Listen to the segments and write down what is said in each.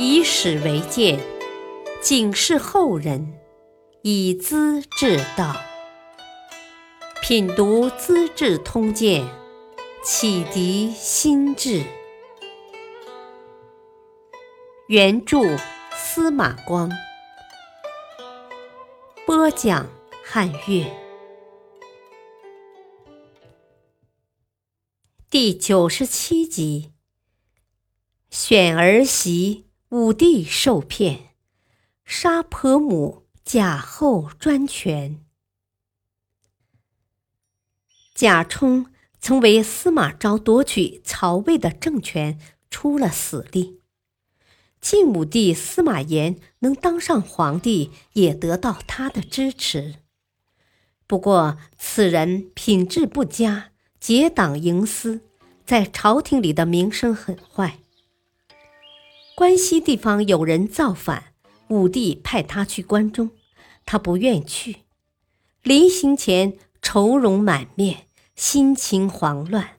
以史为鉴，警示后人，以资治道。品读《资治通鉴》，启迪心智。原著司马光，播讲汉乐。第九十七集。选儿媳，武帝受骗；杀婆母，贾后专权。贾充曾为司马昭夺取曹魏的政权出了死力，晋武帝司马炎能当上皇帝，也得到他的支持。不过，此人品质不佳，结党营私，在朝廷里的名声很坏。关西地方有人造反，武帝派他去关中，他不愿去。临行前愁容满面，心情慌乱，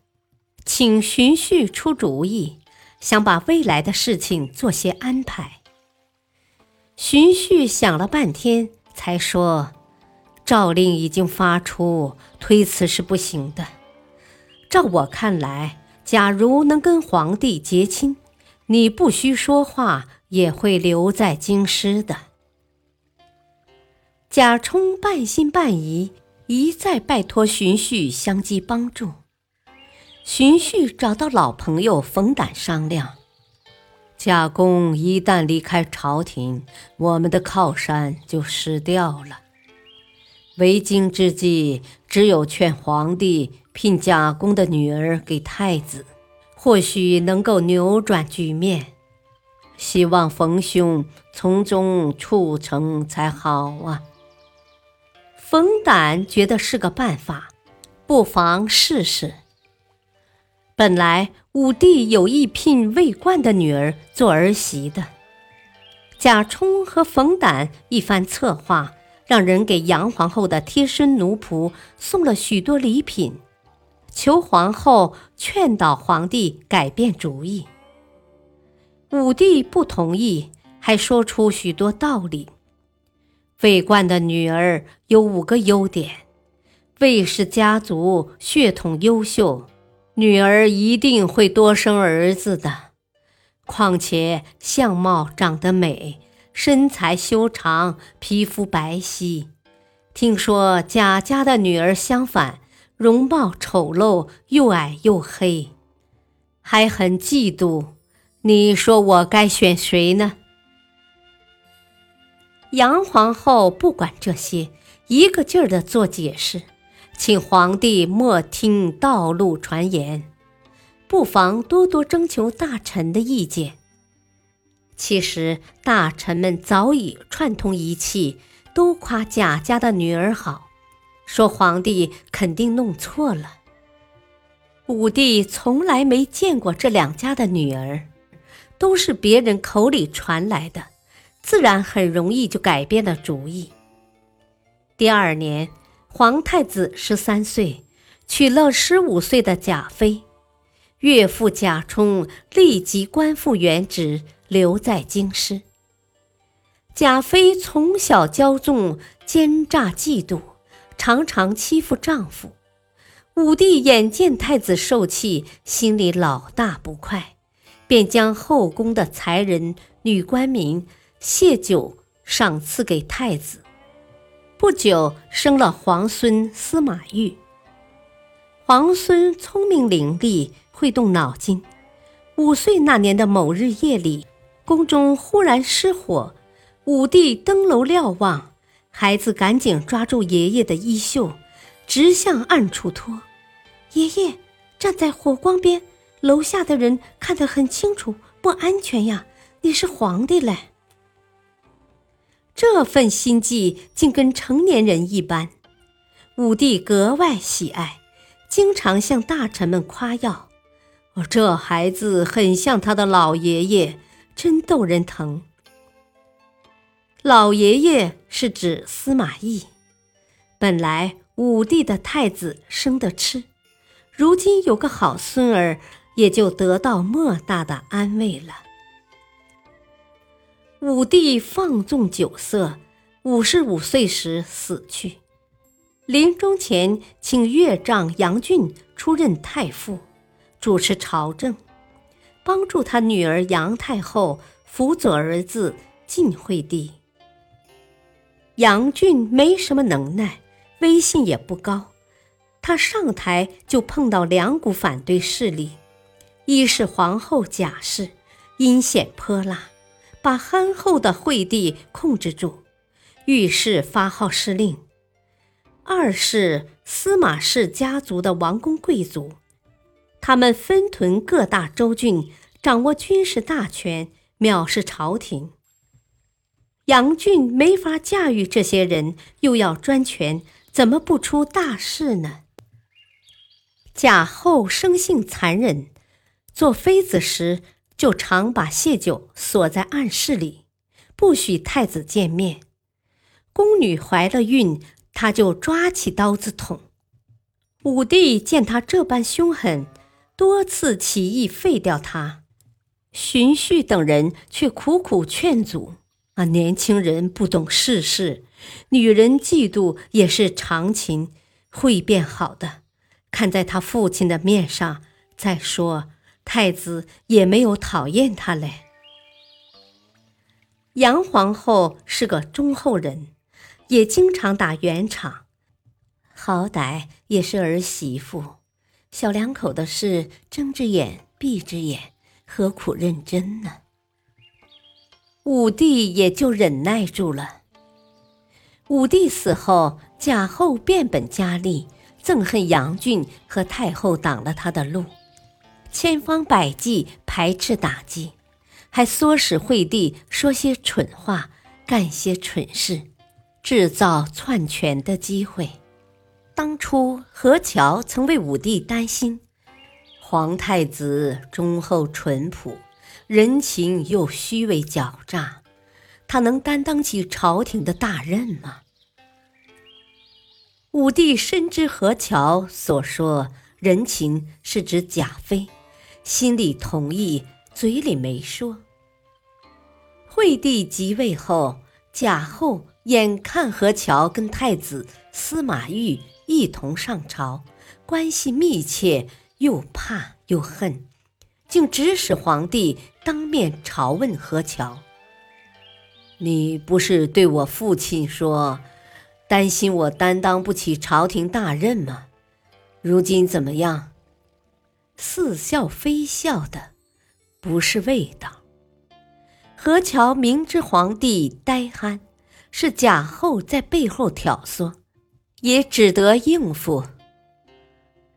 请荀彧出主意，想把未来的事情做些安排。荀彧想了半天，才说：“诏令已经发出，推辞是不行的。照我看来，假如能跟皇帝结亲。”你不需说话，也会留在京师的。贾充半信半疑，一再拜托荀彧相继帮助。荀彧找到老朋友冯胆商量：贾公一旦离开朝廷，我们的靠山就失掉了。为京之计，只有劝皇帝聘贾公的女儿给太子。或许能够扭转局面，希望冯兄从中促成才好啊！冯胆觉得是个办法，不妨试试。本来武帝有意聘魏冠的女儿做儿媳的，贾充和冯胆一番策划，让人给杨皇后的贴身奴仆送了许多礼品。求皇后劝导皇帝改变主意，武帝不同意，还说出许多道理。魏冠的女儿有五个优点：魏氏家族血统优秀，女儿一定会多生儿子的。况且相貌长得美，身材修长，皮肤白皙。听说贾家的女儿相反。容貌丑陋，又矮又黑，还很嫉妒。你说我该选谁呢？杨皇后不管这些，一个劲儿的做解释，请皇帝莫听道路传言，不妨多多征求大臣的意见。其实大臣们早已串通一气，都夸贾家的女儿好。说皇帝肯定弄错了。武帝从来没见过这两家的女儿，都是别人口里传来的，自然很容易就改变了主意。第二年，皇太子十三岁，娶了十五岁的贾妃，岳父贾充立即官复原职，留在京师。贾妃从小骄纵，奸诈嫉妒。常常欺负丈夫，武帝眼见太子受气，心里老大不快，便将后宫的才人、女官名谢九赏赐给太子。不久，生了皇孙司马昱。皇孙聪明伶俐，会动脑筋。五岁那年的某日夜里，宫中忽然失火，武帝登楼瞭望。孩子赶紧抓住爷爷的衣袖，直向暗处拖。爷爷站在火光边，楼下的人看得很清楚，不安全呀！你是皇帝嘞！这份心计竟跟成年人一般。武帝格外喜爱，经常向大臣们夸耀：“哦，这孩子很像他的老爷爷，真逗人疼。”老爷爷是指司马懿。本来武帝的太子生得痴，如今有个好孙儿，也就得到莫大的安慰了。武帝放纵酒色，五十五岁时死去。临终前，请岳丈杨俊出任太傅，主持朝政，帮助他女儿杨太后辅佐儿子晋惠帝。杨俊没什么能耐，威信也不高。他上台就碰到两股反对势力，一是皇后贾氏，阴险泼辣，把憨厚的惠帝控制住，遇事发号施令；二是司马氏家族的王公贵族，他们分屯各大州郡，掌握军事大权，藐视朝廷。杨俊没法驾驭这些人，又要专权，怎么不出大事呢？贾后生性残忍，做妃子时就常把谢九锁在暗室里，不许太子见面。宫女怀了孕，他就抓起刀子捅。武帝见他这般凶狠，多次起意废掉他。荀彧等人却苦苦劝阻：“啊，年轻人不懂世事，女人嫉妒也是常情，会变好的。”看在他父亲的面上，再说太子也没有讨厌他嘞。杨皇后是个忠厚人，也经常打圆场，好歹也是儿媳妇，小两口的事睁只眼闭只眼，何苦认真呢？武帝也就忍耐住了。武帝死后，贾后变本加厉。憎恨杨俊和太后挡了他的路，千方百计排斥打击，还唆使惠帝说些蠢话，干些蠢事，制造篡权的机会。当初何乔曾为武帝担心，皇太子忠厚淳朴，人情又虚伪狡诈，他能担当起朝廷的大任吗？武帝深知何乔所说“人情”是指贾妃，心里同意，嘴里没说。惠帝即位后，贾后眼看何乔跟太子司马懿一同上朝，关系密切，又怕又恨，竟指使皇帝当面朝问何乔：“你不是对我父亲说？”担心我担当不起朝廷大任吗？如今怎么样？似笑非笑的，不是味道。何乔明知皇帝呆憨，是贾后在背后挑唆，也只得应付。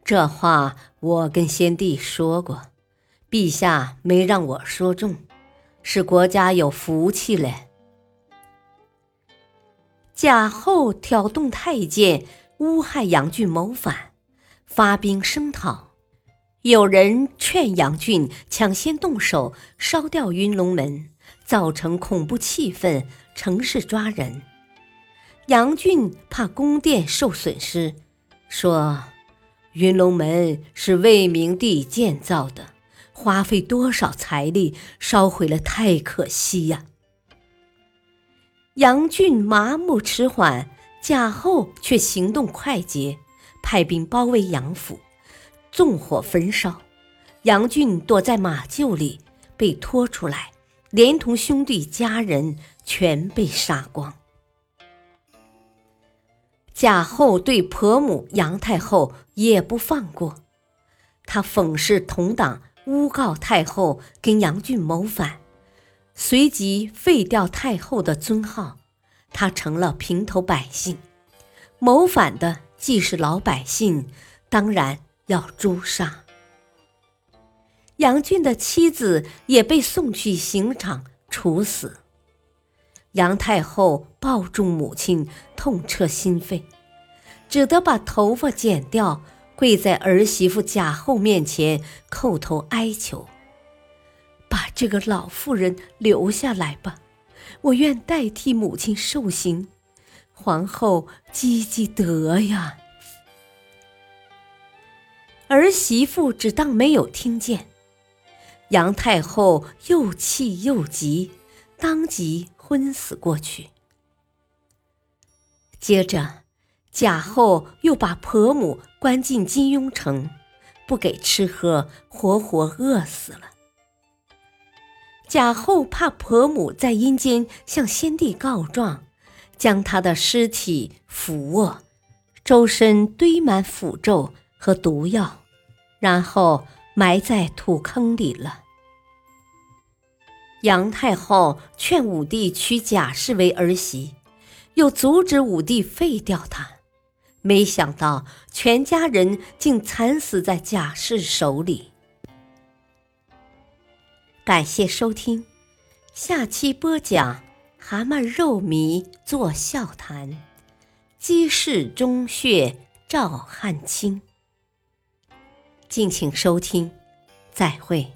这话我跟先帝说过，陛下没让我说中，是国家有福气嘞。贾后挑动太监诬害杨俊谋反，发兵声讨。有人劝杨俊抢先动手烧掉云龙门，造成恐怖气氛，乘势抓人。杨俊怕宫殿受损失，说：“云龙门是魏明帝建造的，花费多少财力，烧毁了太可惜呀。”杨俊麻木迟缓，贾后却行动快捷，派兵包围杨府，纵火焚烧。杨俊躲在马厩里，被拖出来，连同兄弟家人全被杀光。贾后对婆母杨太后也不放过，他讽刺同党，诬告太后跟杨俊谋反。随即废掉太后的尊号，他成了平头百姓。谋反的既是老百姓，当然要诛杀。杨俊的妻子也被送去刑场处死。杨太后抱住母亲，痛彻心扉，只得把头发剪掉，跪在儿媳妇贾后面前叩头哀求。把这个老妇人留下来吧，我愿代替母亲受刑。皇后积积德呀！儿媳妇只当没有听见。杨太后又气又急，当即昏死过去。接着，贾后又把婆母关进金庸城，不给吃喝，活活饿死了。贾后怕婆母在阴间向先帝告状，将她的尸体俯卧，周身堆满符咒和毒药，然后埋在土坑里了。杨太后劝武帝娶贾氏为儿媳，又阻止武帝废掉她，没想到全家人竟惨死在贾氏手里。感谢收听，下期播讲《蛤蟆肉糜做笑谈》，鸡氏中穴照汗青。敬请收听，再会。